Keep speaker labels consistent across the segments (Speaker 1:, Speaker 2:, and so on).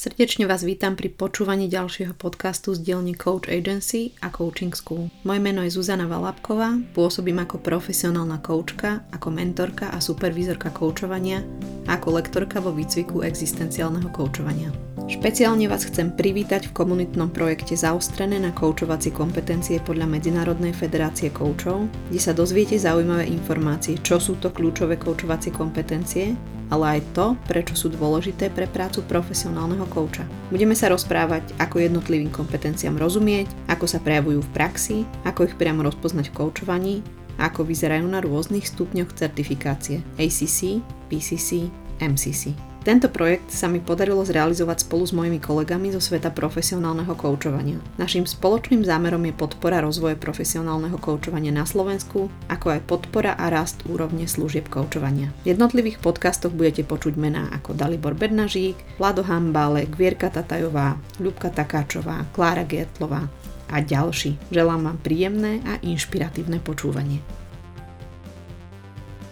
Speaker 1: Srdečne vás vítam pri počúvaní ďalšieho podcastu z dielne Coach Agency a Coaching School. Moje meno je Zuzana Valapková, pôsobím ako profesionálna koučka, ako mentorka a supervízorka koučovania a ako lektorka vo výcviku existenciálneho koučovania. Špeciálne vás chcem privítať v komunitnom projekte Zaostrené na koučovacie kompetencie podľa Medzinárodnej federácie koučov, kde sa dozviete zaujímavé informácie, čo sú to kľúčové koučovacie kompetencie, ale aj to, prečo sú dôležité pre prácu profesionálneho kouča. Budeme sa rozprávať, ako jednotlivým kompetenciám rozumieť, ako sa prejavujú v praxi, ako ich priamo rozpoznať v koučovaní ako vyzerajú na rôznych stupňoch certifikácie ACC, PCC, MCC. Tento projekt sa mi podarilo zrealizovať spolu s mojimi kolegami zo sveta profesionálneho koučovania. Naším spoločným zámerom je podpora rozvoje profesionálneho koučovania na Slovensku, ako aj podpora a rast úrovne služieb koučovania. V jednotlivých podcastoch budete počuť mená ako Dalibor Bednažík, Vlado Hambálek, Vierka Tatajová, Ľubka Takáčová, Klára Gertlová a ďalší. Želám vám príjemné a inšpiratívne počúvanie.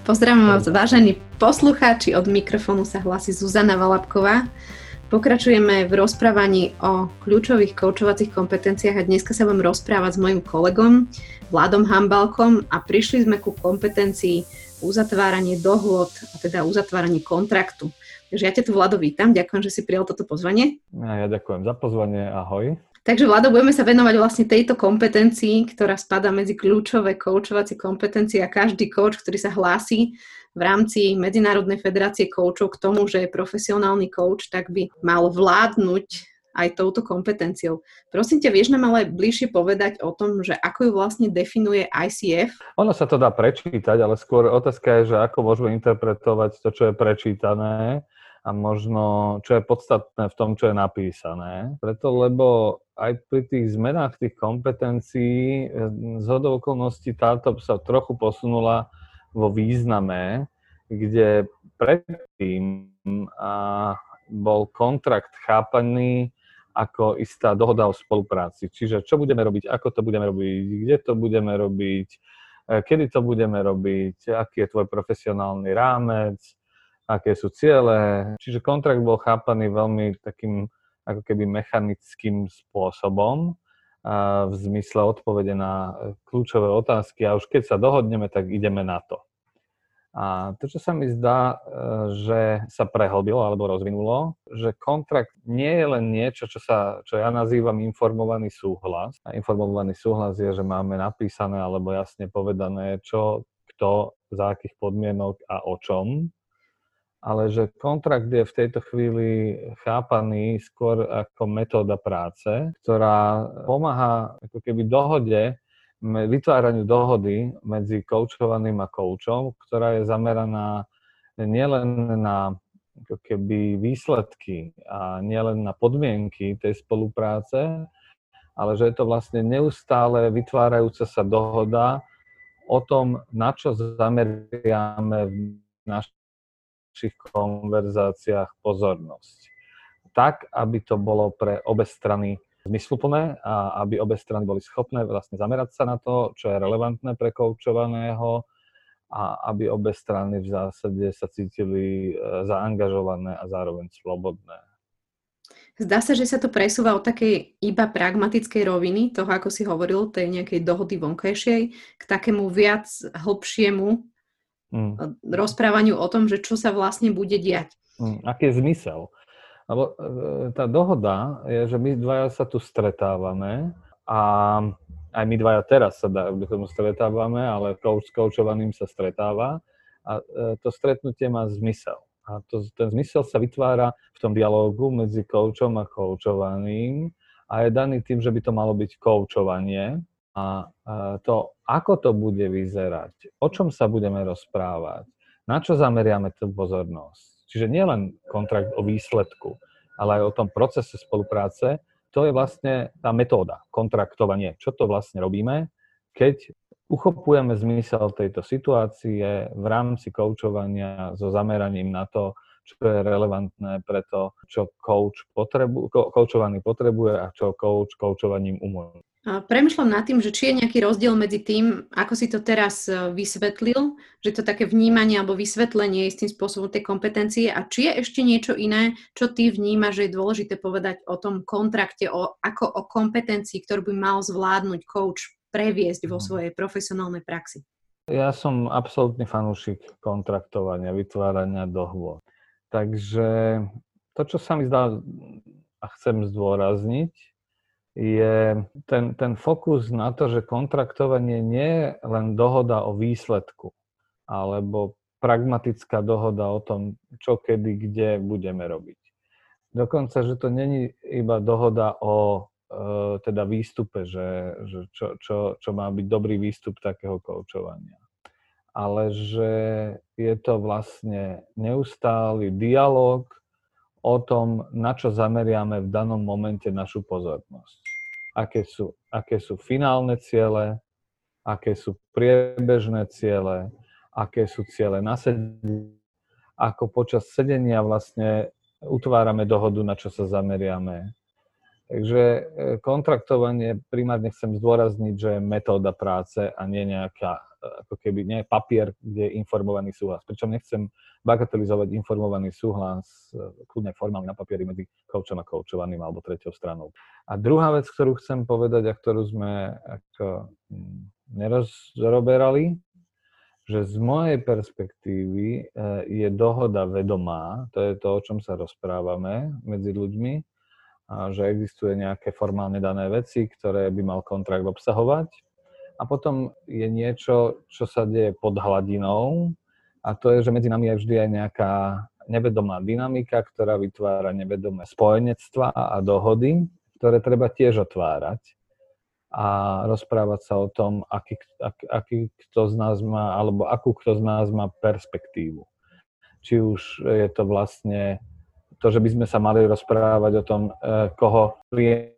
Speaker 1: Pozdravujem vás, vážení poslucháči. Od mikrofónu sa hlási Zuzana Valapková. Pokračujeme v rozprávaní o kľúčových koučovacích kompetenciách a dneska sa vám rozprávať s mojim kolegom Vladom Hambalkom a prišli sme ku kompetencii uzatváranie dohôd a teda uzatváranie kontraktu. Takže ja ťa tu, Vlado, vítam. Ďakujem, že si prijal toto pozvanie.
Speaker 2: Ja ďakujem za pozvanie. Ahoj.
Speaker 1: Takže Vlado, budeme sa venovať vlastne tejto kompetencii, ktorá spada medzi kľúčové koučovacie kompetencie a každý coach, ktorý sa hlási v rámci Medzinárodnej federácie koučov k tomu, že je profesionálny coach, tak by mal vládnuť aj touto kompetenciou. Prosím ťa, vieš nám ale bližšie povedať o tom, že ako ju vlastne definuje ICF?
Speaker 2: Ono sa to dá prečítať, ale skôr otázka je, že ako môžeme interpretovať to, čo je prečítané a možno, čo je podstatné v tom, čo je napísané. Preto, lebo aj pri tých zmenách tých kompetencií z hodou okolností táto sa trochu posunula vo význame, kde predtým a, bol kontrakt chápaný ako istá dohoda o spolupráci. Čiže čo budeme robiť, ako to budeme robiť, kde to budeme robiť, e, kedy to budeme robiť, aký je tvoj profesionálny rámec, aké sú ciele. Čiže kontrakt bol chápaný veľmi takým ako keby mechanickým spôsobom v zmysle odpovede na kľúčové otázky a už keď sa dohodneme, tak ideme na to. A to, čo sa mi zdá, e, že sa prehlbilo alebo rozvinulo, že kontrakt nie je len niečo, čo, sa, čo ja nazývam informovaný súhlas. A informovaný súhlas je, že máme napísané alebo jasne povedané, čo, kto, za akých podmienok a o čom ale že kontrakt je v tejto chvíli chápaný skôr ako metóda práce, ktorá pomáha ako keby dohode, vytváraniu dohody medzi koučovaným a koučom, ktorá je zameraná nielen na ako keby výsledky a nielen na podmienky tej spolupráce, ale že je to vlastne neustále vytvárajúca sa dohoda o tom, na čo zameriame v našom našich konverzáciách pozornosť. Tak, aby to bolo pre obe strany zmysluplné a aby obe strany boli schopné vlastne zamerať sa na to, čo je relevantné pre koučovaného a aby obe strany v zásade sa cítili e, zaangažované a zároveň slobodné.
Speaker 1: Zdá sa, že sa to presúva od takej iba pragmatickej roviny, toho, ako si hovoril, tej nejakej dohody vonkajšej, k takému viac hlbšiemu mm. rozprávaniu o tom, že čo sa vlastne bude diať.
Speaker 2: Mm. Aký je zmysel? Lebo e, tá dohoda je, že my dvaja sa tu stretávame a aj my dvaja teraz sa dá, tomu stretávame, ale coach s coachovaným sa stretáva a e, to stretnutie má zmysel. A to, ten zmysel sa vytvára v tom dialógu medzi coachom a coachovaným a je daný tým, že by to malo byť coachovanie, a to, ako to bude vyzerať, o čom sa budeme rozprávať, na čo zameriame tú pozornosť. Čiže nielen kontrakt o výsledku, ale aj o tom procese spolupráce, to je vlastne tá metóda, kontraktovanie. Čo to vlastne robíme, keď uchopujeme zmysel tejto situácie v rámci koučovania so zameraním na to, čo je relevantné pre to, čo coach potrebu, koučovaný potrebuje a čo coach koučovaním umožní.
Speaker 1: Premýšľam nad tým, že či je nejaký rozdiel medzi tým, ako si to teraz e, vysvetlil, že to také vnímanie alebo vysvetlenie istým spôsobom tej kompetencie a či je ešte niečo iné, čo ty vnímaš, že je dôležité povedať o tom kontrakte, o, ako o kompetencii, ktorú by mal zvládnuť coach previesť vo mhm. svojej profesionálnej praxi.
Speaker 2: Ja som absolútny fanúšik kontraktovania, vytvárania dohôd. Takže to, čo sa mi zdá a chcem zdôrazniť, je ten, ten fokus na to, že kontraktovanie nie je len dohoda o výsledku, alebo pragmatická dohoda o tom, čo kedy, kde budeme robiť. Dokonca, že to není iba dohoda o e, teda výstupe, že, že čo, čo, čo má byť dobrý výstup takého koučovania. Ale že je to vlastne neustály dialog o tom, na čo zameriame v danom momente našu pozornosť aké sú, aké sú finálne ciele, aké sú priebežné ciele, aké sú ciele na sedenie, ako počas sedenia vlastne utvárame dohodu, na čo sa zameriame. Takže e, kontraktovanie primárne chcem zdôrazniť, že je metóda práce a nie nejaká ako keby nie papier, kde je informovaný súhlas. Pričom nechcem bagatelizovať informovaný súhlas e, kľudne formálne na papieri medzi koučom a koučovaným alebo treťou stranou. A druhá vec, ktorú chcem povedať a ktorú sme ako mm, nerozroberali, že z mojej perspektívy e, je dohoda vedomá, to je to, o čom sa rozprávame medzi ľuďmi, že existuje nejaké formálne dané veci, ktoré by mal kontrakt obsahovať a potom je niečo, čo sa deje pod hladinou a to je, že medzi nami je vždy aj nejaká nevedomá dynamika, ktorá vytvára nevedomé spojenectva a dohody, ktoré treba tiež otvárať a rozprávať sa o tom, aký, aký, aký kto z nás má, alebo akú kto z nás má perspektívu. Či už je to vlastne to, že by sme sa mali rozprávať o tom, eh, koho klient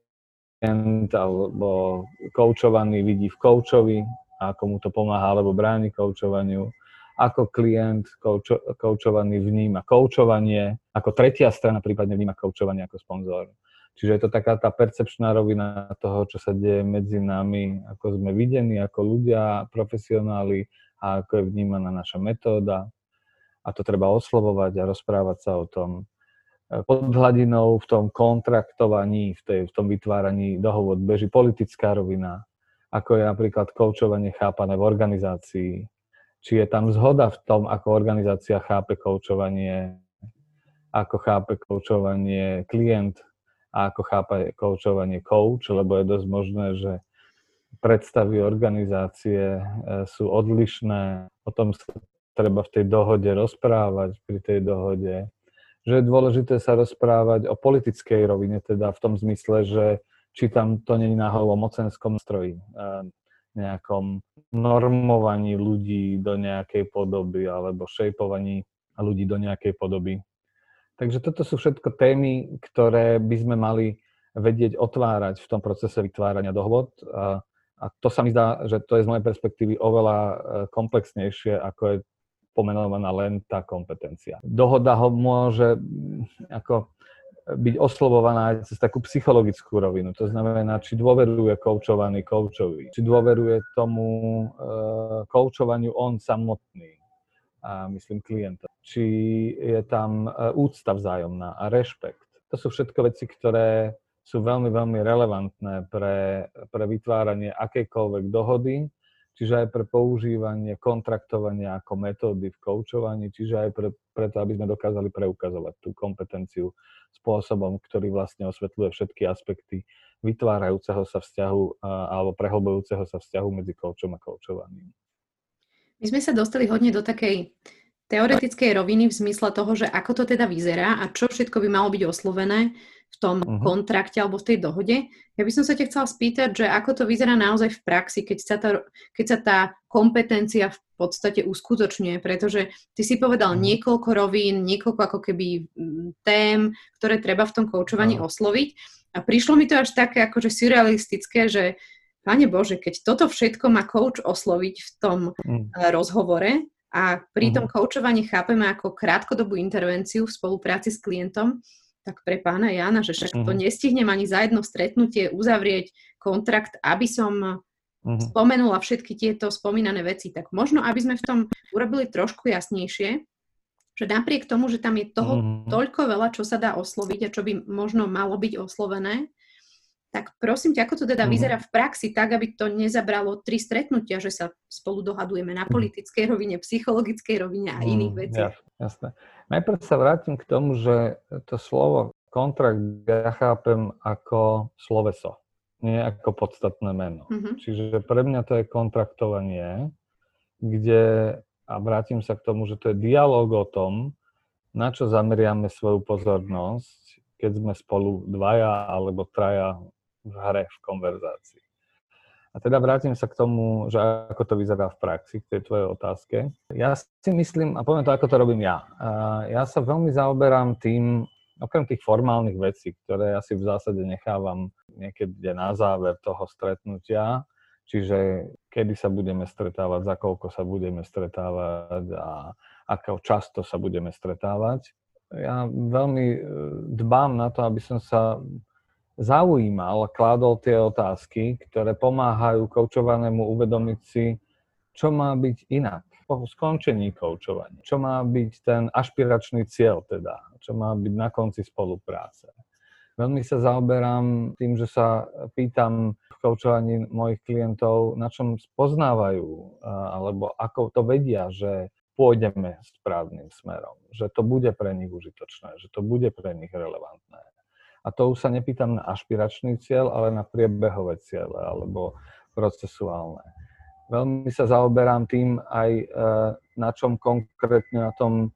Speaker 2: klient alebo koučovaný vidí v koučovi ako mu to pomáha alebo bráni koučovaniu, ako klient koučo, koučovaný vníma koučovanie, ako tretia strana prípadne vníma koučovanie ako sponzor. Čiže je to taká tá percepčná rovina toho, čo sa deje medzi nami, ako sme videní ako ľudia, profesionáli a ako je vnímaná naša metóda. A to treba oslovovať a rozprávať sa o tom pod hladinou v tom kontraktovaní, v, tej, v tom vytváraní dohovod beží politická rovina, ako je napríklad koučovanie chápané v organizácii, či je tam zhoda v tom, ako organizácia chápe koučovanie, ako chápe koučovanie klient a ako chápe koučovanie coach, lebo je dosť možné, že predstavy organizácie e, sú odlišné, o tom sa treba v tej dohode rozprávať, pri tej dohode že je dôležité sa rozprávať o politickej rovine, teda v tom zmysle, že či tam to není náhodou o mocenskom stroji, nejakom normovaní ľudí do nejakej podoby alebo šejpovaní ľudí do nejakej podoby. Takže toto sú všetko témy, ktoré by sme mali vedieť otvárať v tom procese vytvárania dohod. A, a to sa mi zdá, že to je z mojej perspektívy oveľa e, komplexnejšie, ako je pomenovaná len tá kompetencia. Dohoda ho môže mm, ako byť oslovovaná aj cez takú psychologickú rovinu. To znamená, či dôveruje koučovaný koučovi, či dôveruje tomu e, koučovaniu on samotný, a myslím klienta, či je tam e, úcta vzájomná a rešpekt. To sú všetko veci, ktoré sú veľmi, veľmi relevantné pre, pre vytváranie akejkoľvek dohody čiže aj pre používanie kontraktovania ako metódy v koučovaní, čiže aj pre, preto, aby sme dokázali preukazovať tú kompetenciu spôsobom, ktorý vlastne osvetľuje všetky aspekty vytvárajúceho sa vzťahu alebo prehlbujúceho sa vzťahu medzi koučom a koučovaným.
Speaker 1: My sme sa dostali hodne do takej teoretickej roviny v zmysle toho, že ako to teda vyzerá a čo všetko by malo byť oslovené v tom uh-huh. kontrakte alebo v tej dohode. Ja by som sa ťa chcela spýtať, že ako to vyzerá naozaj v praxi, keď sa, tá, keď sa tá kompetencia v podstate uskutočňuje, pretože ty si povedal uh-huh. niekoľko rovín, niekoľko ako keby tém, ktoré treba v tom koučovaní uh-huh. osloviť. A prišlo mi to až také akože surrealistické, že Pane Bože, keď toto všetko má coach osloviť v tom uh-huh. rozhovore a pri tom uh-huh. koučovaní chápeme ako krátkodobú intervenciu v spolupráci s klientom, tak pre pána Jana, že však to mhm. nestihnem ani za jedno stretnutie uzavrieť kontrakt, aby som uh-huh. spomenula všetky tieto spomínané veci. Tak možno, aby sme v tom urobili trošku jasnejšie, že napriek tomu, že tam je toho uh-huh. toľko veľa, čo sa dá osloviť a čo by možno malo byť oslovené, tak prosím ťa, ako to teda uh-huh. vyzerá v praxi, tak aby to nezabralo tri stretnutia, že sa spolu dohadujeme na politickej rovine, psychologickej rovine a iných veciach.
Speaker 2: Jasné. Najprv sa vrátim k tomu, že to slovo kontrakt ja chápem ako sloveso nie ako podstatné meno. Mm-hmm. Čiže pre mňa to je kontraktovanie, kde, a vrátim sa k tomu, že to je dialog o tom, na čo zameriame svoju pozornosť, keď sme spolu dvaja alebo traja v hre, v konverzácii. A teda vrátim sa k tomu, že ako to vyzerá v praxi, k tej tvojej otázke. Ja si myslím, a poviem to, ako to robím ja. Ja sa veľmi zaoberám tým, okrem tých formálnych vecí, ktoré ja si v zásade nechávam niekedy na záver toho stretnutia, čiže kedy sa budeme stretávať, za koľko sa budeme stretávať a ako často sa budeme stretávať. Ja veľmi e, dbám na to, aby som sa zaujímal, kládol tie otázky, ktoré pomáhajú koučovanému uvedomiť si, čo má byť inak po skončení koučovania, čo má byť ten ašpiračný cieľ teda, čo má byť na konci spolupráce. Veľmi sa zaoberám tým, že sa pýtam v koučovaní mojich klientov, na čom spoznávajú, alebo ako to vedia, že pôjdeme správnym smerom, že to bude pre nich užitočné, že to bude pre nich relevantné. A to už sa nepýtam na ašpiračný cieľ, ale na priebehové ciele alebo procesuálne. Veľmi sa zaoberám tým aj e, na čom konkrétne na tom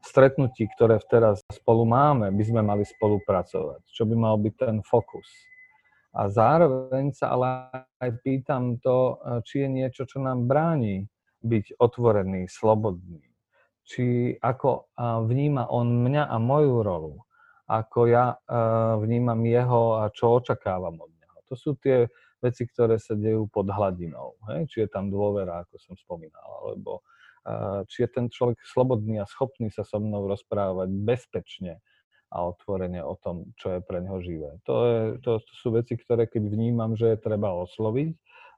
Speaker 2: stretnutí, ktoré teraz spolu máme, by sme mali spolupracovať. Čo by mal byť ten fokus. A zároveň sa ale aj pýtam to, či je niečo, čo nám bráni byť otvorený, slobodný. Či ako vníma on mňa a moju rolu, ako ja vnímam jeho a čo očakávam od neho. To sú tie veci, ktoré sa dejú pod hladinou. Hej? Či je tam dôvera, ako som spomínal, alebo či je ten človek slobodný a schopný sa so mnou rozprávať bezpečne a otvorene o tom, čo je pre neho živé. To, je, to, to sú veci, ktoré keď vnímam, že je treba osloviť,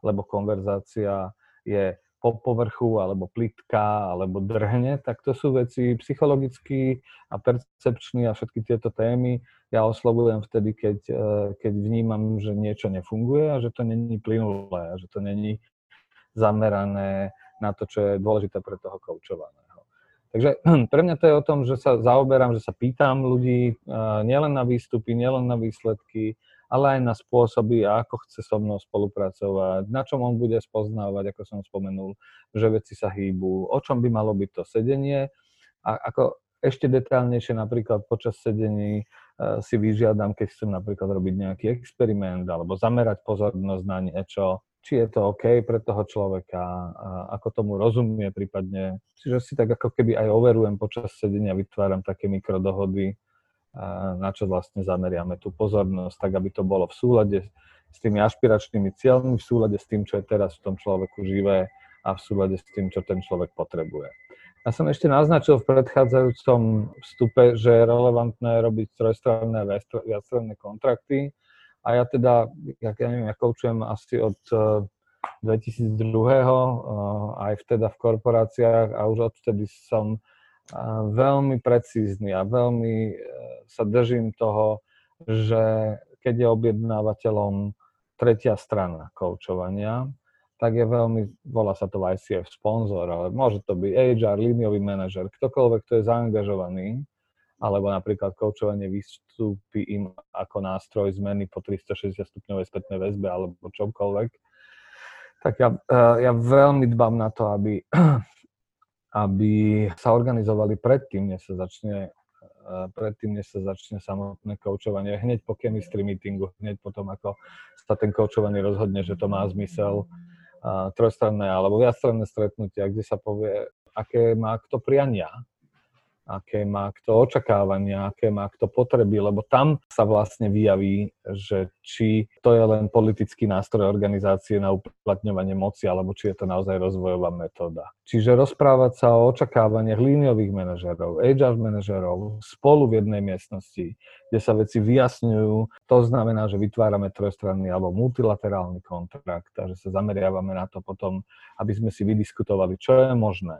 Speaker 2: lebo konverzácia je po povrchu, alebo plitká, alebo drhne, tak to sú veci psychologicky a percepčný a všetky tieto témy ja oslovujem vtedy, keď, e, keď vnímam, že niečo nefunguje a že to není plynulé, a že to není zamerané na to, čo je dôležité pre toho koučovaného. Takže pre mňa to je o tom, že sa zaoberám, že sa pýtam ľudí nielen na výstupy, nielen na výsledky, ale aj na spôsoby, ako chce so mnou spolupracovať, na čom on bude spoznávať, ako som spomenul, že veci sa hýbu, o čom by malo byť to sedenie a ako ešte detálnejšie napríklad počas sedení si vyžiadam, keď chcem napríklad robiť nejaký experiment alebo zamerať pozornosť na niečo, či je to OK pre toho človeka, ako tomu rozumie prípadne. Čiže si tak ako keby aj overujem počas sedenia, vytváram také mikrodohody, na čo vlastne zameriame tú pozornosť, tak aby to bolo v súlade s tými ašpiračnými cieľmi, v súlade s tým, čo je teraz v tom človeku živé a v súlade s tým, čo ten človek potrebuje. Ja som ešte naznačil v predchádzajúcom vstupe, že je relevantné robiť trojstranné a viacstranné kontrakty, a ja teda, ja, ja neviem, ja koučujem asi od 2002. Eh, eh, aj vteda v korporáciách a už odtedy som veľmi precízny a veľmi sa držím toho, že keď je objednávateľom tretia strana koučovania, tak je veľmi, volá sa to ICF sponzor, ale môže to byť HR, líniový manažer, ktokoľvek, kto je zaangažovaný alebo napríklad koučovanie vystúpi im ako nástroj zmeny po 360 stupňovej spätnej väzbe alebo čomkoľvek, tak ja, e, ja veľmi dbám na to, aby, aby sa organizovali predtým, než sa začne e, predtým, než sa začne samotné koučovanie, hneď po chemistry meetingu, hneď potom, ako sa ten koučovaný rozhodne, že to má zmysel, trojstranné alebo viacstranné stretnutia, kde sa povie, aké má kto priania aké má kto očakávania, aké má kto potreby, lebo tam sa vlastne vyjaví, že či to je len politický nástroj organizácie na uplatňovanie moci, alebo či je to naozaj rozvojová metóda. Čiže rozprávať sa o očakávaniach líniových manažerov, HR manažerov spolu v jednej miestnosti, kde sa veci vyjasňujú, to znamená, že vytvárame trojstranný alebo multilaterálny kontrakt a že sa zameriavame na to potom, aby sme si vydiskutovali, čo je možné,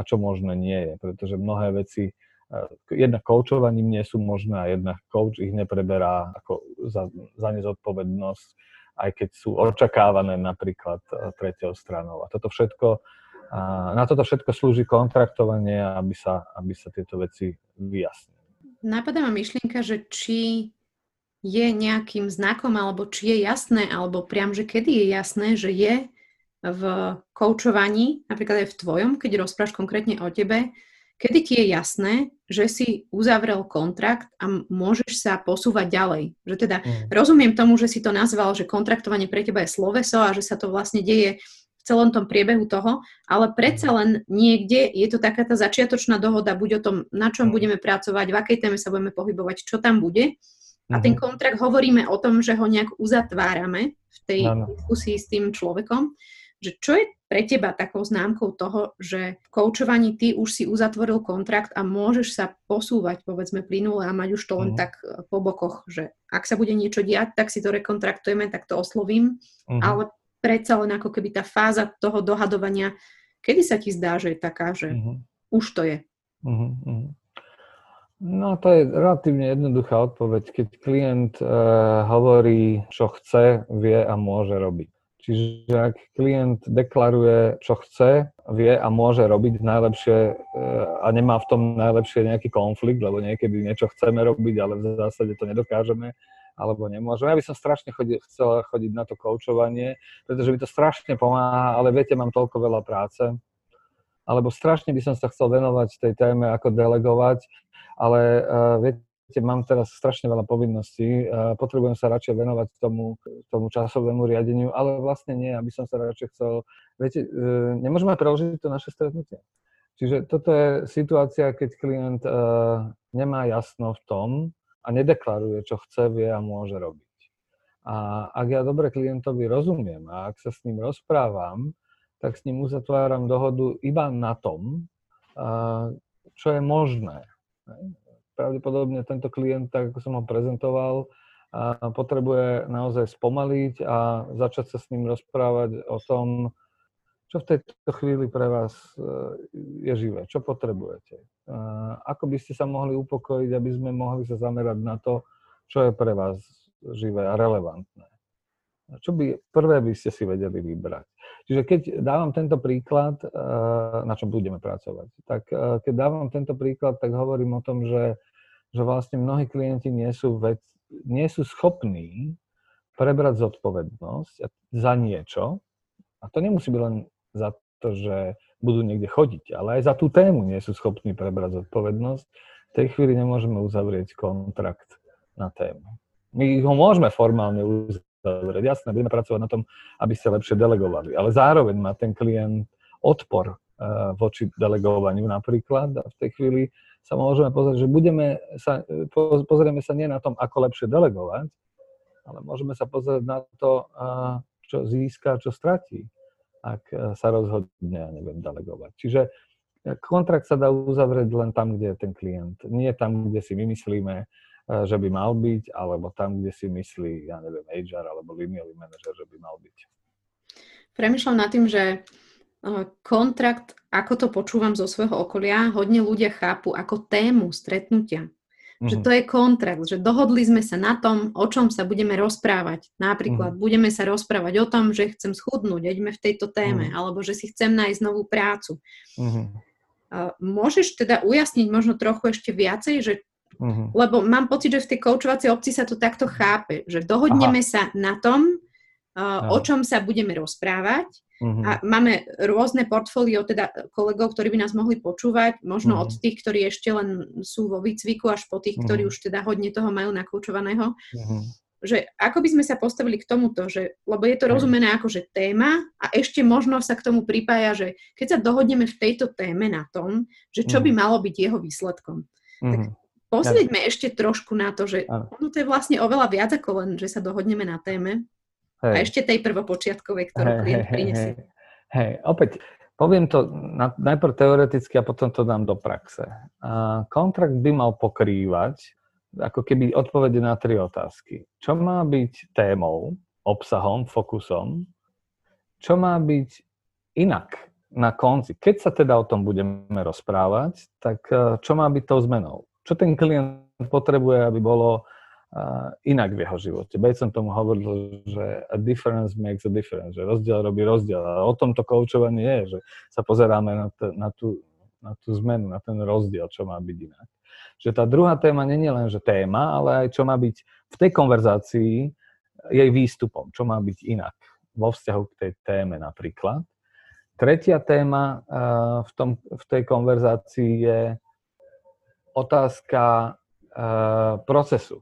Speaker 2: a čo možné nie je, pretože mnohé veci eh, jedna koučovaním nie sú možné a jedna coach ich nepreberá ako za, za nezodpovednosť, aj keď sú očakávané napríklad eh, tretiou stranou. A toto všetko, na toto všetko slúži kontraktovanie, aby sa, aby sa tieto veci vyjasnili.
Speaker 1: Napadá ma myšlienka, že či je nejakým znakom, alebo či je jasné, alebo priam, že kedy je jasné, že je v koučovaní, napríklad aj v tvojom, keď rozprávaš konkrétne o tebe, kedy ti je jasné, že si uzavrel kontrakt a môžeš sa posúvať ďalej. Že teda mm. rozumiem tomu, že si to nazval, že kontraktovanie pre teba je sloveso a že sa to vlastne deje v celom tom priebehu toho, ale predsa mm. len niekde je to taká tá začiatočná dohoda, buď o tom, na čom mm. budeme pracovať, v akej téme sa budeme pohybovať, čo tam bude. A ten mhm. kontrakt hovoríme o tom, že ho nejak uzatvárame v tej diskusii s tým človekom že čo je pre teba takou známkou toho, že v koučovaní ty už si uzatvoril kontrakt a môžeš sa posúvať, povedzme, plynule a mať už to len mm. tak e, po bokoch, že ak sa bude niečo diať, tak si to rekontraktujeme, tak to oslovím, mm. ale predsa len ako keby tá fáza toho dohadovania, kedy sa ti zdá, že je taká, že mm. už to je? Mm.
Speaker 2: No to je relatívne jednoduchá odpoveď, keď klient uh, hovorí, čo chce, vie a môže robiť. Čiže ak klient deklaruje, čo chce, vie a môže robiť najlepšie e, a nemá v tom najlepšie nejaký konflikt, lebo niekedy niečo chceme robiť, ale v zásade to nedokážeme alebo nemôžeme. Ja by som strašne chodil, chcel chodiť na to koučovanie, pretože mi to strašne pomáha, ale viete, mám toľko veľa práce, alebo strašne by som sa chcel venovať tej téme, ako delegovať, ale uh, viete, mám teraz strašne veľa povinností, potrebujem sa radšej venovať tomu, tomu časovému riadeniu, ale vlastne nie, aby som sa radšej chcel... Viete, e, nemôžeme preložiť to naše stretnutie. Čiže toto je situácia, keď klient uh, nemá jasno v tom a nedeklaruje, čo chce, vie a môže robiť. A ak ja dobre klientovi rozumiem a ak sa s ním rozprávam, tak s ním uzatváram dohodu iba na tom, uh, čo je možné pravdepodobne tento klient, tak ako som ho prezentoval, a potrebuje naozaj spomaliť a začať sa s ním rozprávať o tom, čo v tejto chvíli pre vás e, je živé, čo potrebujete. Ako by ste sa mohli upokojiť, aby sme mohli sa zamerať na to, čo je pre vás živé a relevantné. Čo by prvé by ste si vedeli vybrať. Čiže keď dávam tento príklad, e, na čom budeme pracovať, tak e, keď dávam tento príklad, tak hovorím o tom, že že vlastne mnohí klienti nie sú, vec, nie sú schopní prebrať zodpovednosť za niečo. A to nemusí byť len za to, že budú niekde chodiť, ale aj za tú tému nie sú schopní prebrať zodpovednosť. V tej chvíli nemôžeme uzavrieť kontrakt na tému. My ho môžeme formálne uzavrieť. Jasné, budeme pracovať na tom, aby ste lepšie delegovali. Ale zároveň má ten klient odpor uh, voči delegovaniu napríklad a v tej chvíli sa môžeme pozrieť, že budeme sa, pozrieme sa nie na tom, ako lepšie delegovať, ale môžeme sa pozrieť na to, čo získa, čo stratí, ak sa rozhodne, ja neviem, delegovať. Čiže kontrakt sa dá uzavrieť len tam, kde je ten klient. Nie tam, kde si my myslíme, že by mal byť, alebo tam, kde si myslí, ja neviem, HR alebo liniový manažer, že by mal byť.
Speaker 1: Premýšľam nad tým, že kontrakt, ako to počúvam zo svojho okolia, hodne ľudia chápu ako tému stretnutia. Mm-hmm. Že mhm. to je kontrakt, že dohodli sme sa na tom, o čom sa budeme rozprávať. Napríklad mm-hmm. budeme sa rozprávať o tom, že chcem schudnúť, ideme v tejto téme, mm-hmm. alebo že si chcem nájsť novú prácu. Mm-hmm. Môžeš teda ujasniť možno trochu ešte viacej, že Mm-hmm. Lebo mám pocit, že v tej koučovacej obci sa to takto chápe, že dohodneme Aha. sa na tom, o čom sa budeme rozprávať Uh-huh. A máme rôzne portfólio, teda kolegov, ktorí by nás mohli počúvať, možno uh-huh. od tých, ktorí ešte len sú vo výcviku, až po tých, uh-huh. ktorí už teda hodne toho majú nakoučovaného. Uh-huh. že ako by sme sa postavili k tomuto, že, lebo je to rozumené ako, že téma a ešte možno sa k tomu pripája, že keď sa dohodneme v tejto téme na tom, že čo by malo byť jeho výsledkom. Mm. Tak posvieďme ešte trošku na to, že ono to je vlastne oveľa viac ako len, že sa dohodneme na téme hej. a ešte tej prvopočiatkovej, ktorú hej, klient prinesie.
Speaker 2: Hej, hej, opäť, poviem to na, najprv teoreticky a potom to dám do praxe. A kontrakt by mal pokrývať ako keby odpovede na tri otázky. Čo má byť témou, obsahom, fokusom? Čo má byť inak na konci? Keď sa teda o tom budeme rozprávať, tak e, čo má byť tou zmenou? Čo ten klient potrebuje, aby bolo inak v jeho živote. Veď som tomu hovoril, že a difference makes a difference, že rozdiel robí rozdiel. A o tomto koučovanie je, že sa pozeráme na, t- na, tú, na tú zmenu, na ten rozdiel, čo má byť inak že tá druhá téma nie je len, že téma, ale aj čo má byť v tej konverzácii jej výstupom, čo má byť inak vo vzťahu k tej téme napríklad. Tretia téma uh, v, tom, v tej konverzácii je otázka uh, procesu.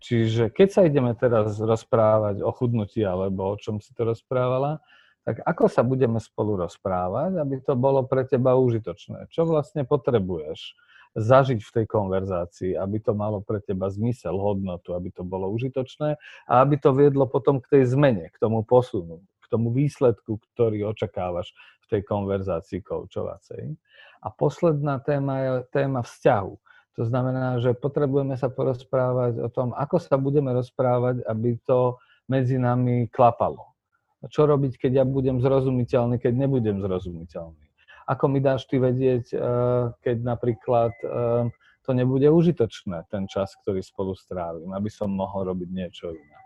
Speaker 2: Čiže keď sa ideme teraz rozprávať o chudnutí alebo o čom si to rozprávala, tak ako sa budeme spolu rozprávať, aby to bolo pre teba užitočné? Čo vlastne potrebuješ? zažiť v tej konverzácii, aby to malo pre teba zmysel, hodnotu, aby to bolo užitočné a aby to viedlo potom k tej zmene, k tomu posunu, k tomu výsledku, ktorý očakávaš v tej konverzácii koučovacej. A posledná téma je téma vzťahu. To znamená, že potrebujeme sa porozprávať o tom, ako sa budeme rozprávať, aby to medzi nami klapalo. Čo robiť, keď ja budem zrozumiteľný, keď nebudem zrozumiteľný ako mi dáš ty vedieť, eh, keď napríklad eh, to nebude užitočné, ten čas, ktorý spolu strávim, aby som mohol robiť niečo iné.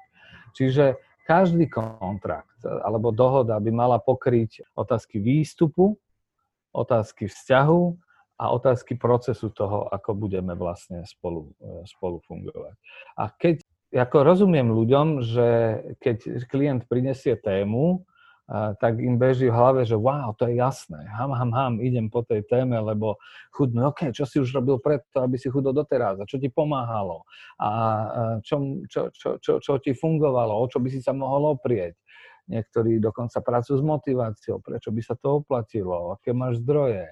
Speaker 2: Čiže každý kontrakt eh, alebo dohoda by mala pokryť otázky výstupu, otázky vzťahu a otázky procesu toho, ako budeme vlastne spolu, spolu fungovať. A keď, ako rozumiem ľuďom, že keď klient prinesie tému, tak im beží v hlave, že wow, to je jasné, ham, ham, ham, idem po tej téme, lebo chudnú, ok, čo si už robil preto, aby si chudol doteraz a čo ti pomáhalo a čo, čo, čo, čo, čo ti fungovalo, o čo by si sa mohol oprieť. Niektorí dokonca pracujú s motiváciou, prečo by sa to oplatilo, aké máš zdroje.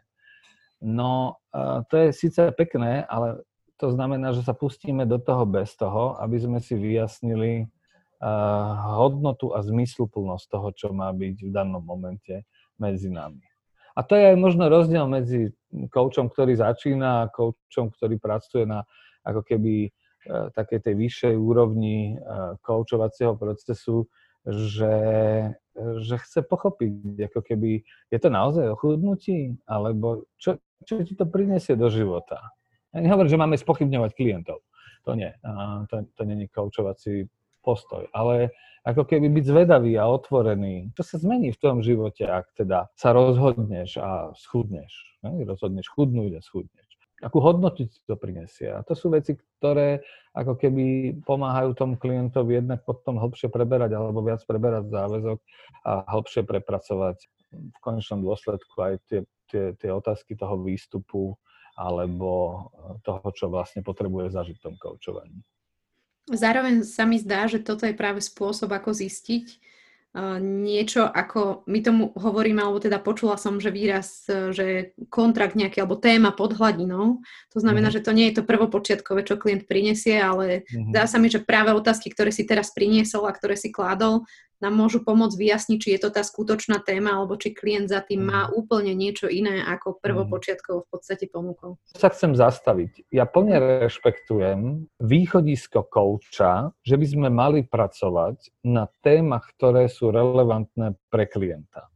Speaker 2: No, to je síce pekné, ale to znamená, že sa pustíme do toho bez toho, aby sme si vyjasnili, hodnotu a zmysluplnosť toho, čo má byť v danom momente medzi nami. A to je aj možno rozdiel medzi koučom, ktorý začína a koučom, ktorý pracuje na ako keby e, takej tej vyššej úrovni e, koučovacieho procesu, že, že chce pochopiť, ako keby, je to naozaj o alebo čo, čo ti to prinesie do života. Ja nehovorím, že máme spochybňovať klientov. To nie. To, to je koučovací postoj, ale ako keby byť zvedavý a otvorený. Čo sa zmení v tom živote, ak teda sa rozhodneš a schudneš. Ne? Rozhodneš chudnúť a schudneš. Akú hodnotu ti to prinesie. A to sú veci, ktoré ako keby pomáhajú tomu klientovi jednak potom hĺbšie preberať alebo viac preberať záväzok a hĺbšie prepracovať v konečnom dôsledku aj tie, tie, tie otázky toho výstupu alebo toho, čo vlastne potrebuje zažiť v tom koučovaní.
Speaker 1: Zároveň sa mi zdá, že toto je práve spôsob, ako zistiť uh, niečo, ako my tomu hovoríme, alebo teda počula som, že výraz, uh, že kontrakt nejaký, alebo téma pod hladinou. To znamená, mm-hmm. že to nie je to prvopočiatkové, čo klient prinesie, ale mm-hmm. zdá sa mi, že práve otázky, ktoré si teraz priniesol a ktoré si kládol, nám môžu pomôcť vyjasniť, či je to tá skutočná téma, alebo či klient za tým má mhm. úplne niečo iné, ako prvopočiatkovo v podstate ponúkol.
Speaker 2: Sa chcem zastaviť. Ja plne rešpektujem východisko kouča, že by sme mali pracovať na témach, ktoré sú relevantné pre klienta.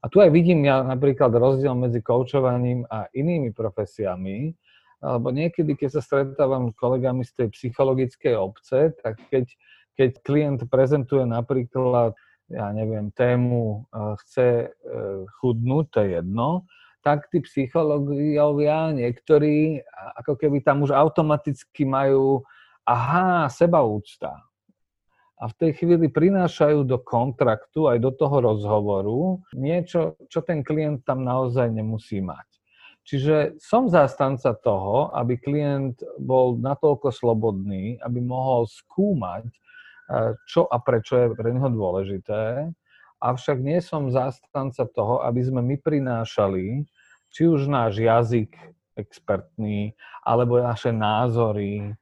Speaker 2: A tu aj vidím ja napríklad rozdiel medzi koučovaním a inými profesiami, alebo niekedy, keď sa stretávam s kolegami z tej psychologickej obce, tak keď keď klient prezentuje napríklad, ja neviem, tému e, chce e, chudnúť, to je jedno, tak tí psychológovia niektorí ako keby tam už automaticky majú aha, sebaúcta. A v tej chvíli prinášajú do kontraktu, aj do toho rozhovoru, niečo, čo ten klient tam naozaj nemusí mať. Čiže som zástanca toho, aby klient bol natoľko slobodný, aby mohol skúmať, čo a prečo je pre neho dôležité. Avšak nie som zástanca toho, aby sme my prinášali či už náš jazyk expertný, alebo naše názory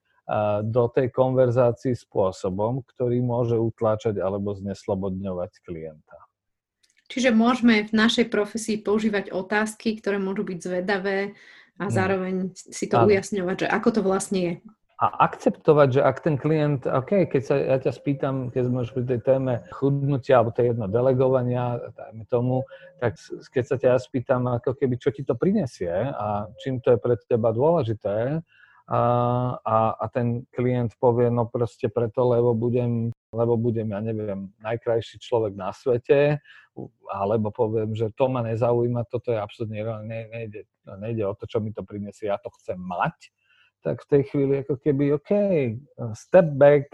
Speaker 2: do tej konverzácii spôsobom, ktorý môže utláčať alebo zneslobodňovať klienta.
Speaker 1: Čiže môžeme v našej profesii používať otázky, ktoré môžu byť zvedavé a mm. zároveň si to ujasňovať, že ako to vlastne je.
Speaker 2: A akceptovať, že ak ten klient, OK, keď sa ja ťa spýtam, keď sme už pri tej téme chudnutia, alebo to je jedno delegovania, dajme tomu, tak keď sa ťa ja spýtam, ako keby, čo ti to prinesie a čím to je pre teba dôležité, a, a, a ten klient povie, no proste preto, lebo budem, lebo budem, ja neviem, najkrajší človek na svete, alebo poviem, že to ma nezaujíma, toto je absolútne, ne, nejde, nejde o to, čo mi to prinesie, ja to chcem mať, tak v tej chvíli ako keby, OK, step back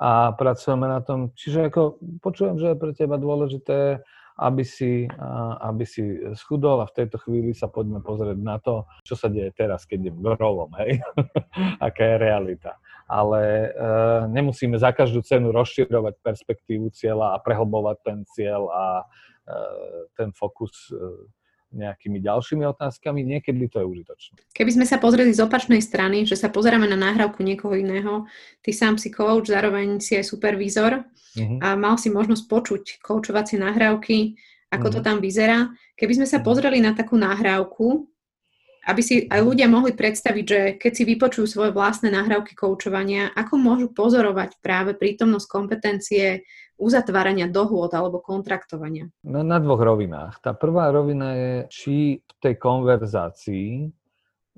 Speaker 2: a pracujeme na tom. Čiže ako počujem, že je pre teba dôležité aby si, aby si schudol a v tejto chvíli sa poďme pozrieť na to, čo sa deje teraz, keď idem rovom, hej, aká je realita. Ale e, nemusíme za každú cenu rozširovať perspektívu cieľa a prehlbovať ten cieľ a e, ten fokus e, nejakými ďalšími otázkami, niekedy to je užitočné.
Speaker 1: Keby sme sa pozreli z opačnej strany, že sa pozeráme na nahrávku niekoho iného, ty sám si coach, zároveň si aj supervízor uh-huh. a mal si možnosť počuť koučovacie nahrávky, ako uh-huh. to mhm. tam vyzerá. Keby sme sa mhm. pozreli na takú nahrávku, aby si aj ľudia mohli predstaviť, že keď si vypočujú svoje vlastné nahrávky koučovania, ako môžu pozorovať práve prítomnosť kompetencie uzatvárania dohôd alebo kontraktovania?
Speaker 2: No, na dvoch rovinách. Tá prvá rovina je, či v tej konverzácii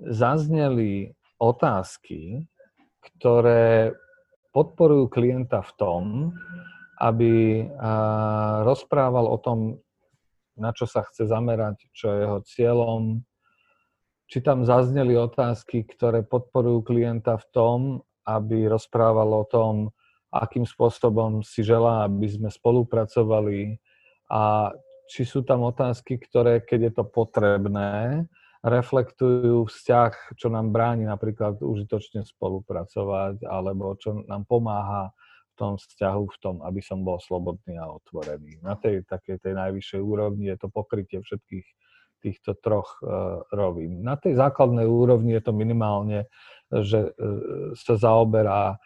Speaker 2: zazneli otázky, ktoré podporujú klienta v tom, aby rozprával o tom, na čo sa chce zamerať, čo je jeho cieľom, či tam zazneli otázky, ktoré podporujú klienta v tom, aby rozprával o tom, akým spôsobom si želá, aby sme spolupracovali a či sú tam otázky, ktoré, keď je to potrebné, reflektujú vzťah, čo nám bráni napríklad užitočne spolupracovať, alebo čo nám pomáha v tom vzťahu, v tom, aby som bol slobodný a otvorený. Na tej takej tej najvyššej úrovni je to pokrytie všetkých týchto troch uh, rovín. Na tej základnej úrovni je to minimálne, že uh, sa zaoberá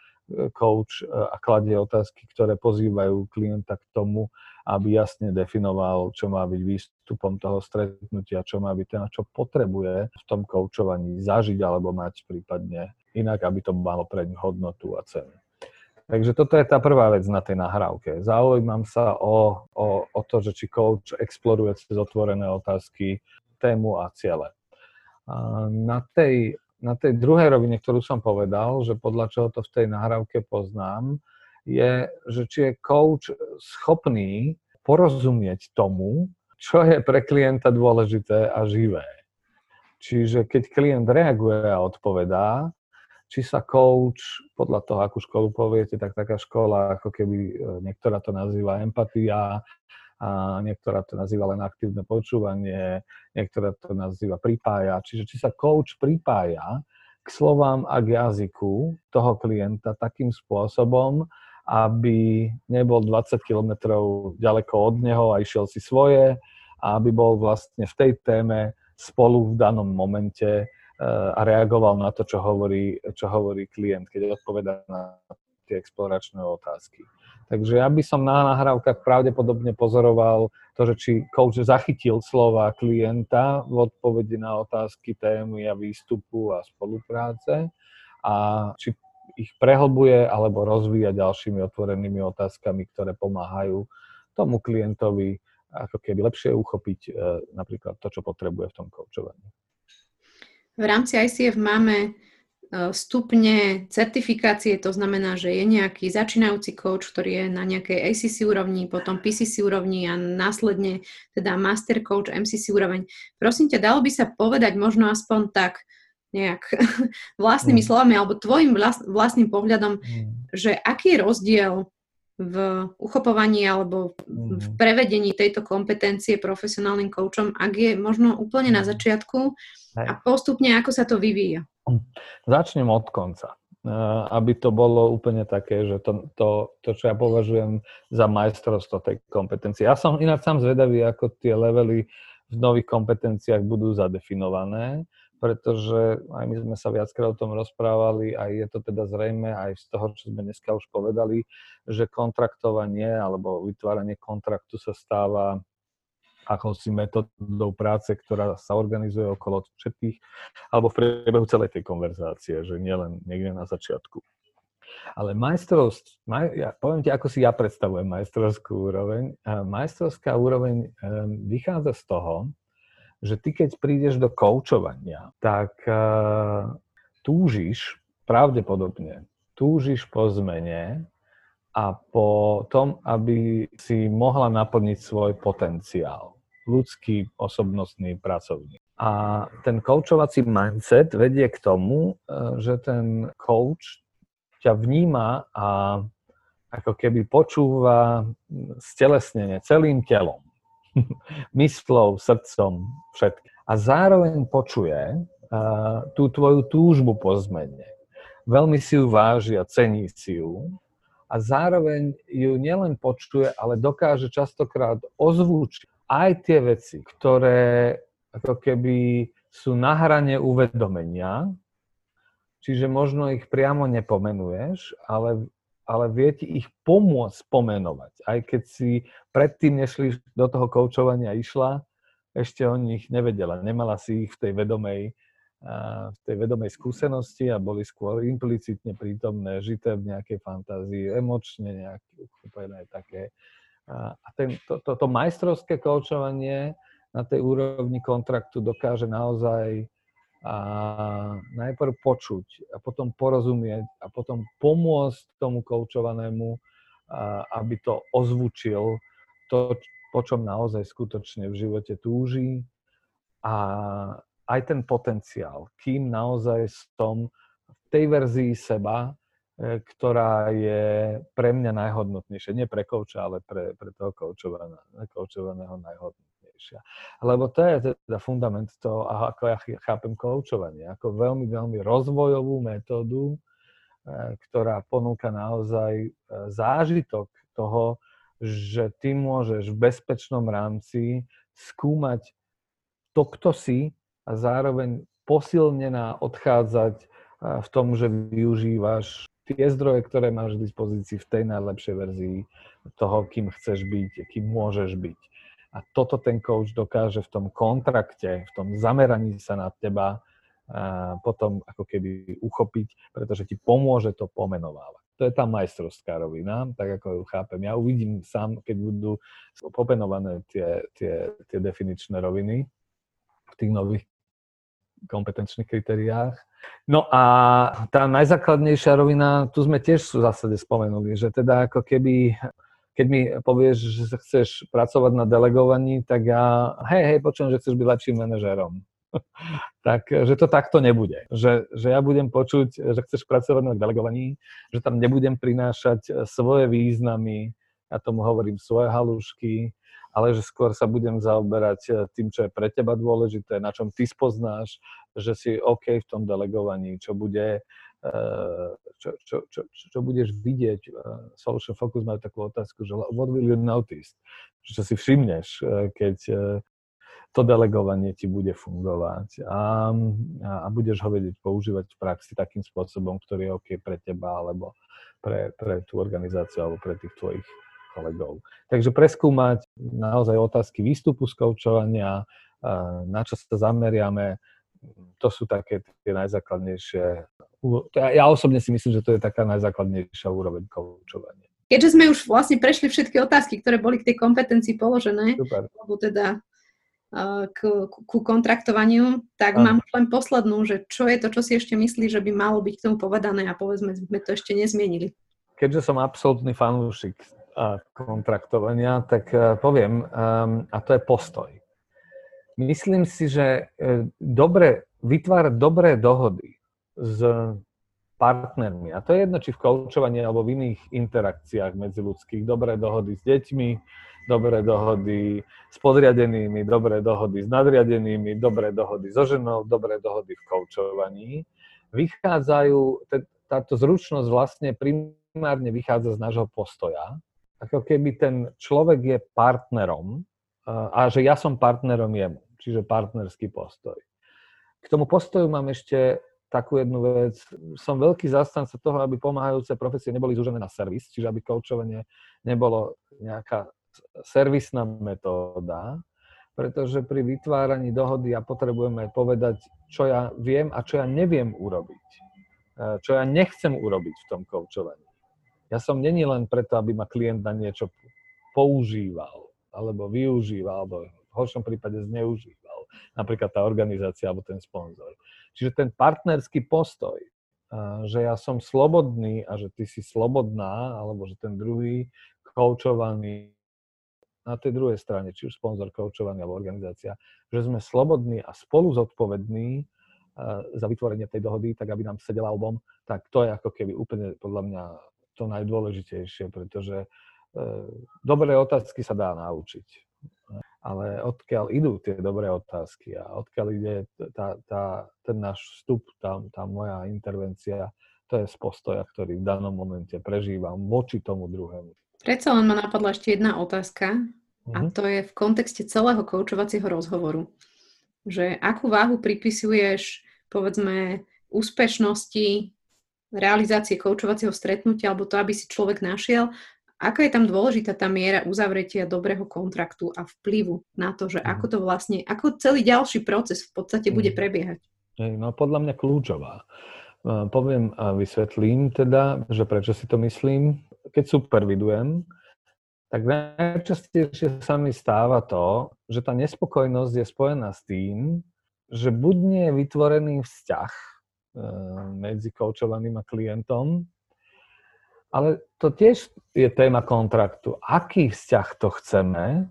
Speaker 2: coach e, a kladie otázky, ktoré pozývajú klienta k tomu, aby jasne definoval, čo má byť výstupom toho stretnutia, čo má byť ten, čo potrebuje v tom koučovaní zažiť alebo mať prípadne inak, aby to malo pre hodnotu a cenu. Takže toto je tá prvá vec na tej nahrávke. Zaujímam sa o, o, o to, že či coach exploruje cez otvorené otázky tému a ciele. Na tej na tej druhej rovine, ktorú som povedal, že podľa čoho to v tej nahrávke poznám, je, že či je coach schopný porozumieť tomu, čo je pre klienta dôležité a živé. Čiže keď klient reaguje a odpovedá, či sa coach, podľa toho, akú školu poviete, tak taká škola, ako keby e, niektorá to nazýva empatia, a niektorá to nazýva len aktívne počúvanie, niektorá to nazýva pripája. Čiže či sa coach pripája k slovám a k jazyku toho klienta takým spôsobom, aby nebol 20 kilometrov ďaleko od neho a išiel si svoje a aby bol vlastne v tej téme spolu v danom momente eh, a reagoval na to, čo hovorí, čo hovorí klient, keď odpovedá na tie exploračné otázky. Takže ja by som na nahrávkach pravdepodobne pozoroval to, že či coach zachytil slova klienta v odpovedi na otázky témy a výstupu a spolupráce a či ich prehlbuje alebo rozvíja ďalšími otvorenými otázkami, ktoré pomáhajú tomu klientovi ako keby lepšie uchopiť e, napríklad to, čo potrebuje v tom coachovaní.
Speaker 1: V rámci ICF máme stupne certifikácie, to znamená, že je nejaký začínajúci coach, ktorý je na nejakej ACC úrovni, potom PCC úrovni a následne teda master coach, MCC úroveň. Prosím ťa, dalo by sa povedať možno aspoň tak nejak vlastnými mm. slovami alebo tvojim vlastným pohľadom, mm. že aký je rozdiel v uchopovaní alebo v mm. prevedení tejto kompetencie profesionálnym coachom, ak je možno úplne na mm. začiatku a postupne ako sa to vyvíja.
Speaker 2: Začnem od konca. aby to bolo úplne také, že to, to, to čo ja považujem za majstrovstvo tej kompetencie. Ja som ináč sám zvedavý, ako tie levely v nových kompetenciách budú zadefinované, pretože aj my sme sa viackrát o tom rozprávali a je to teda zrejme aj z toho, čo sme dneska už povedali, že kontraktovanie alebo vytváranie kontraktu sa stáva akousi metodou práce, ktorá sa organizuje okolo všetkých, alebo v priebehu celej tej konverzácie, že nielen niekde na začiatku. Ale majstrovsť, maj, ja poviem ti, ako si ja predstavujem majstrovskú úroveň. Majstrovská úroveň vychádza z toho, že ty keď prídeš do koučovania, tak uh, túžiš, pravdepodobne, túžiš po zmene a po tom, aby si mohla naplniť svoj potenciál ľudský, osobnostný, pracovný. A ten koučovací mindset vedie k tomu, e, že ten coach ťa vníma a ako keby počúva stelesnenie celým telom. Myslou, srdcom, všetkým. A zároveň počuje uh, tú tvoju túžbu po zmene. Veľmi si ju váži a cení si ju. A zároveň ju nielen počuje, ale dokáže častokrát ozvučiť aj tie veci, ktoré ako keby sú na hrane uvedomenia, čiže možno ich priamo nepomenuješ, ale, ale vie ti ich pomôcť pomenovať. Aj keď si predtým, nešli do toho koučovania išla, ešte o nich nevedela. Nemala si ich v tej vedomej, v tej vedomej skúsenosti a boli skôr implicitne prítomné, žité v nejakej fantázii, emočne nejaké uchopené také a ten, to, to, to majstrovské koučovanie na tej úrovni kontraktu dokáže naozaj a najprv počuť a potom porozumieť a potom pomôcť tomu koučovanému, aby to ozvučil, to, po čom naozaj skutočne v živote túži a aj ten potenciál, kým naozaj som v tej verzii seba, E, ktorá je pre mňa najhodnotnejšia. Nie pre kouča, ale pre, pre toho koučovaného najhodnotnejšia. Lebo to je teda fundament toho, ako ja chápem koučovanie, ako veľmi, veľmi rozvojovú metódu, e, ktorá ponúka naozaj e, zážitok toho, že ty môžeš v bezpečnom rámci skúmať to, kto si a zároveň posilnená odchádzať v tom, že využívaš tie zdroje, ktoré máš k dispozícii v tej najlepšej verzii toho, kým chceš byť, kým môžeš byť. A toto ten coach dokáže v tom kontrakte, v tom zameraní sa na teba a potom ako keby uchopiť, pretože ti pomôže to pomenovávať. To je tá majstrovská rovina, tak ako ju chápem. Ja uvidím sám, keď budú pomenované tie, tie, tie definičné roviny v tých nových kompetenčných kritériách. No a tá najzákladnejšia rovina, tu sme tiež v zásade spomenuli, že teda ako keby, keď mi povieš, že chceš pracovať na delegovaní, tak ja, hej, hej, počujem, že chceš byť lepším manažérom. tak, že to takto nebude. Že, že ja budem počuť, že chceš pracovať na delegovaní, že tam nebudem prinášať svoje významy, ja tomu hovorím svoje halušky, ale že skôr sa budem zaoberať eh, tým, čo je pre teba dôležité, na čom ty spoznáš, že si OK v tom delegovaní, čo bude, čo, čo, čo, čo budeš vidieť. Eh, Solution Focus majú takú otázku, že what will you notice? Čo si všimneš, keď to delegovanie ti bude fungovať a, a budeš ho vedieť používať v praxi takým spôsobom, ktorý je OK pre teba alebo pre, pre tú organizáciu alebo pre tých tvojich kolegov. Takže preskúmať naozaj otázky výstupu z koučovania, na čo sa zameriame, to sú také tie najzákladnejšie. Ja osobne si myslím, že to je taká najzákladnejšia úroveň koučovania.
Speaker 1: Keďže sme už vlastne prešli všetky otázky, ktoré boli k tej kompetencii položené, Super. alebo teda k, ku kontraktovaniu, tak Aha. mám len poslednú, že čo je to, čo si ešte myslí, že by malo byť k tomu povedané a povedzme, sme to ešte nezmienili.
Speaker 2: Keďže som absolútny fanúšik kontraktovania, tak e, poviem, a to je postoj. Myslím si, že e, dobre, vytvárať dobré dohody s partnermi, a to je jedno, či v koučovaní alebo v iných interakciách medziludských, dobré dohody s deťmi, dobré dohody s podriadenými, dobré dohody s nadriadenými, dobré dohody so ženou, dobré dohody v koučovaní, vychádzajú, táto zručnosť vlastne primárne vychádza z nášho postoja. Ako keby ten človek je partnerom a že ja som partnerom jemu, čiže partnerský postoj. K tomu postoju mám ešte takú jednu vec. Som veľký zastanca toho, aby pomáhajúce profesie neboli zúžené na servis, čiže aby koučovanie nebolo nejaká servisná metóda, pretože pri vytváraní dohody ja potrebujem aj povedať, čo ja viem a čo ja neviem urobiť. E, čo ja nechcem urobiť v tom koučovaní. Ja som není len preto, aby ma klient na niečo používal, alebo využíval, alebo v horšom prípade zneužíval. Napríklad tá organizácia alebo ten sponzor. Čiže ten partnerský postoj, e, že ja som slobodný a že ty si slobodná, alebo že ten druhý koučovaný na tej druhej strane, či už sponzor, koučovaný alebo organizácia, že sme slobodní a spolu zodpovední za vytvorenie tej dohody, tak aby nám sedela obom, tak to je ako keby úplne podľa mňa to najdôležitejšie, pretože uh, dobré otázky sa dá naučiť. Ale odkiaľ idú tie dobré otázky a odkiaľ ide tá, tá, ten náš vstup, tá, tá moja intervencia, to je z postoja, ktorý v danom momente prežívam voči tomu druhému.
Speaker 1: Predsa len ma napadla ešte jedna otázka, a mhm. to je v kontexte celého koučovacieho rozhovoru. Že akú váhu pripisuješ, povedzme, úspešnosti realizácie koučovacieho stretnutia, alebo to, aby si človek našiel, aká je tam dôležitá tá miera uzavretia dobrého kontraktu a vplyvu na to, že ako mhm. to vlastne, ako celý ďalší proces v podstate bude mhm. prebiehať?
Speaker 2: No podľa mňa kľúčová. Poviem a vysvetlím teda, že prečo si to myslím. Keď supervidujem, tak najčastejšie sa mi stáva to, že tá nespokojnosť je spojená s tým, že buď nie je vytvorený vzťah e, medzi koučovaným a klientom, ale to tiež je téma kontraktu. Aký vzťah to chceme,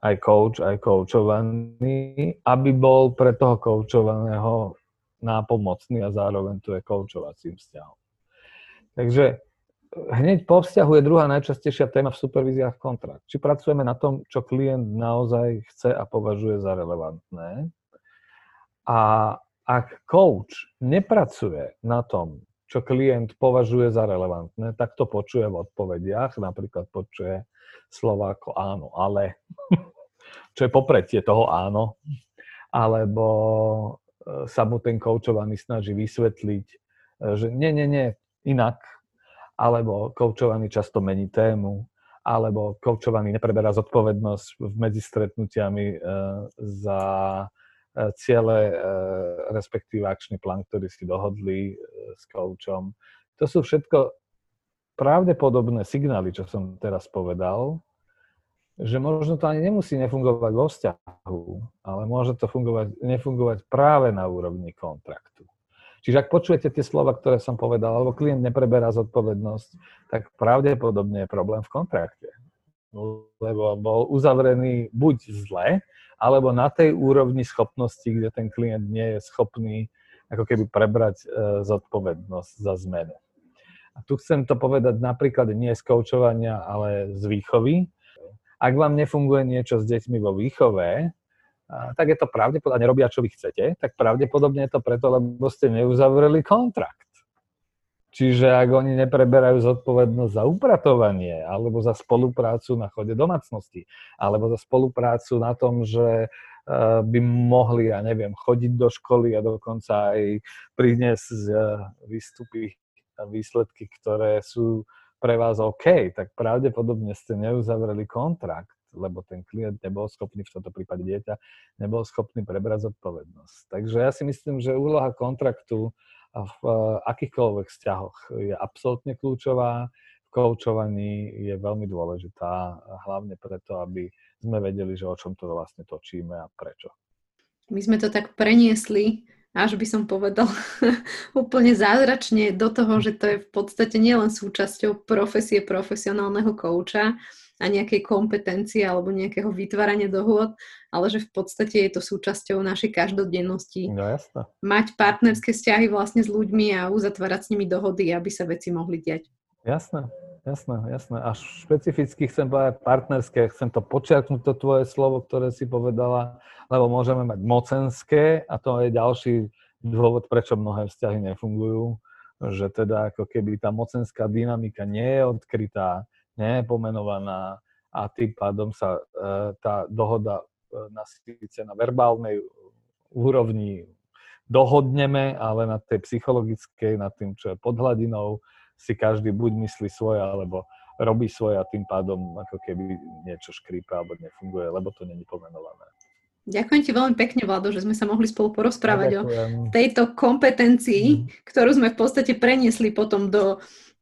Speaker 2: aj coach, aj koučovaný, aby bol pre toho koučovaného nápomocný a zároveň tu je koučovacím vzťahom. Takže hneď po vzťahu je druhá najčastejšia téma v supervíziách kontrakt. Či pracujeme na tom, čo klient naozaj chce a považuje za relevantné. A ak coach nepracuje na tom, čo klient považuje za relevantné, tak to počuje v odpovediach, napríklad počuje slova ako áno, ale, čo je popretie toho áno, alebo e, sa mu ten koučovaný snaží vysvetliť, e, že nie, nie, nie, inak, alebo koučovaný často mení tému, alebo koučovaný nepreberá zodpovednosť medzi stretnutiami e, za ciele, e, respektíve akčný plán, ktorý si dohodli s koučom. To sú všetko pravdepodobné signály, čo som teraz povedal, že možno to ani nemusí nefungovať vo vzťahu, ale môže to fungovať, nefungovať práve na úrovni kontraktu. Čiže ak počujete tie slova, ktoré som povedal, alebo klient nepreberá zodpovednosť, tak pravdepodobne je problém v kontrakte. Lebo bol uzavrený buď zle, alebo na tej úrovni schopnosti, kde ten klient nie je schopný ako keby prebrať e, zodpovednosť za zmenu. A tu chcem to povedať napríklad nie z koučovania, ale z výchovy. Ak vám nefunguje niečo s deťmi vo výchove, tak je to pravdepodobne, nerobia, čo vy chcete, tak pravdepodobne je to preto, lebo ste neuzavreli kontrakt. Čiže ak oni nepreberajú zodpovednosť za upratovanie, alebo za spoluprácu na chode domácnosti, alebo za spoluprácu na tom, že e, by mohli, ja neviem, chodiť do školy a dokonca aj priniesť e, výstupy a výsledky, ktoré sú pre vás OK, tak pravdepodobne ste neuzavreli kontrakt lebo ten klient nebol schopný, v tomto prípade dieťa, nebol schopný prebrať zodpovednosť. Takže ja si myslím, že úloha kontraktu v eh, akýchkoľvek vzťahoch je absolútne kľúčová. V koučovaní je veľmi dôležitá, hlavne preto, aby sme vedeli, že o čom to vlastne točíme a prečo.
Speaker 1: My sme to tak preniesli až by som povedal úplne zázračne do toho, že to je v podstate nielen súčasťou profesie profesionálneho kouča, a nejakej kompetencie alebo nejakého vytvárania dohôd, ale že v podstate je to súčasťou našej každodennosti.
Speaker 2: No jasné.
Speaker 1: Mať partnerské vzťahy vlastne s ľuďmi a uzatvárať s nimi dohody, aby sa veci mohli diať.
Speaker 2: Jasné, jasné, jasné. A špecificky chcem povedať partnerské, chcem to počiarknúť, to tvoje slovo, ktoré si povedala, lebo môžeme mať mocenské a to je ďalší dôvod, prečo mnohé vzťahy nefungujú že teda ako keby tá mocenská dynamika nie je odkrytá, nie je pomenovaná a tým pádom sa e, tá dohoda e, na síce na verbálnej úrovni dohodneme, ale na tej psychologickej, nad tým, čo je pod hladinou, si každý buď myslí svoje, alebo robí svoje a tým pádom ako keby niečo škrípa alebo nefunguje, lebo to není pomenované.
Speaker 1: Ďakujem ti veľmi pekne, Vlado, že sme sa mohli spolu porozprávať o tejto kompetencii, mm. ktorú sme v podstate preniesli potom do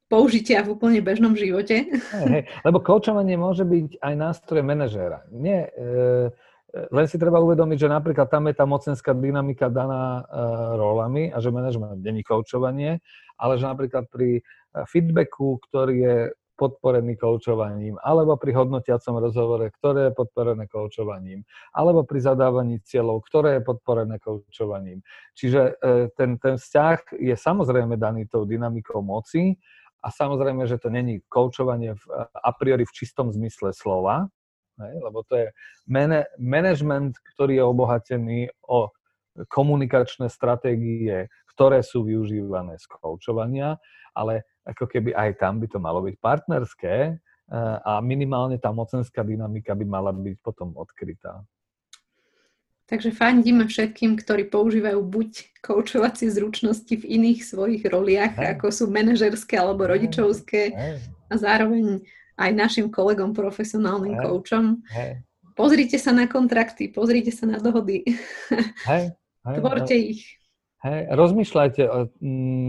Speaker 1: použitia v úplne bežnom živote.
Speaker 2: Hey, hey, lebo koučovanie môže byť aj nástroj manažéra. Nie, e, len si treba uvedomiť, že napríklad tam je tá mocenská dynamika daná e, rolami a že manažment není koučovanie, ale že napríklad pri feedbacku, ktorý je podporený koučovaním, alebo pri hodnotiacom rozhovore, ktoré je podporené koučovaním, alebo pri zadávaní cieľov, ktoré je podporené koučovaním. Čiže e, ten, ten vzťah je samozrejme daný tou dynamikou moci a samozrejme, že to není koučovanie v, a priori v čistom zmysle slova, hej, lebo to je man- management, ktorý je obohatený o komunikačné stratégie, ktoré sú využívané z koučovania, ale ako keby aj tam by to malo byť partnerské eh, a minimálne tá mocenská dynamika by mala byť potom odkrytá.
Speaker 1: Takže fandíme všetkým, ktorí používajú buď koučovacie zručnosti v iných svojich roliach, hey. ako sú manažerské alebo rodičovské hey. a zároveň aj našim kolegom, profesionálnym hey. koučom. Hey. Pozrite sa na kontrakty, pozrite sa na dohody. Hey. Hey. Tvorte hey. ich.
Speaker 2: Hej, rozmýšľajte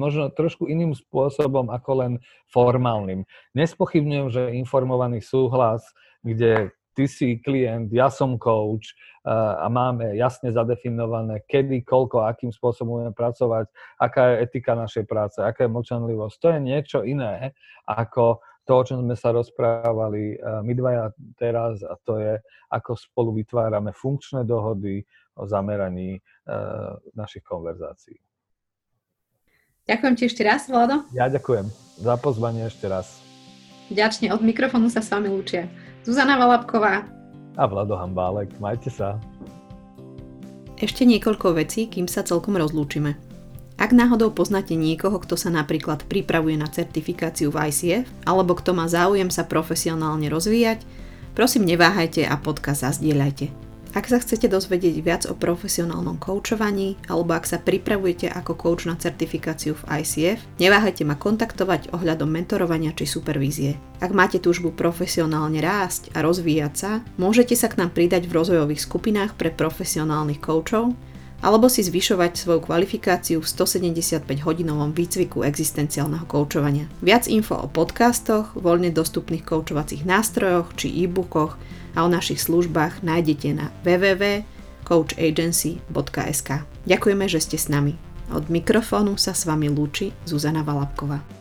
Speaker 2: možno trošku iným spôsobom ako len formálnym. Nespochybňujem, že informovaný súhlas, kde ty si klient, ja som coach a máme jasne zadefinované, kedy, koľko, akým spôsobom budeme pracovať, aká je etika našej práce, aká je mlčanlivosť. To je niečo iné ako to, o čom sme sa rozprávali my dvaja teraz a to je, ako spolu vytvárame funkčné dohody, o zameraní uh, našich konverzácií.
Speaker 1: Ďakujem ti ešte raz, Vlado.
Speaker 2: Ja ďakujem za pozvanie ešte raz.
Speaker 1: Ďačne od mikrofónu sa s vami lúčia Zuzana Valabková
Speaker 2: a Vlado Hambálek. Majte sa.
Speaker 1: Ešte niekoľko vecí, kým sa celkom rozlúčime. Ak náhodou poznáte niekoho, kto sa napríklad pripravuje na certifikáciu v ICF, alebo kto má záujem sa profesionálne rozvíjať, prosím neváhajte a podcast zazdieľajte. Ak sa chcete dozvedieť viac o profesionálnom koučovaní alebo ak sa pripravujete ako coach na certifikáciu v ICF, neváhajte ma kontaktovať ohľadom mentorovania či supervízie. Ak máte túžbu profesionálne rásť a rozvíjať sa, môžete sa k nám pridať v rozvojových skupinách pre profesionálnych koučov alebo si zvyšovať svoju kvalifikáciu v 175-hodinovom výcviku existenciálneho koučovania. Viac info o podcastoch, voľne dostupných koučovacích nástrojoch či e-bookoch a o našich službách nájdete na www.coachagency.sk. Ďakujeme, že ste s nami. Od mikrofónu sa s vami lúči Zuzana Valabková.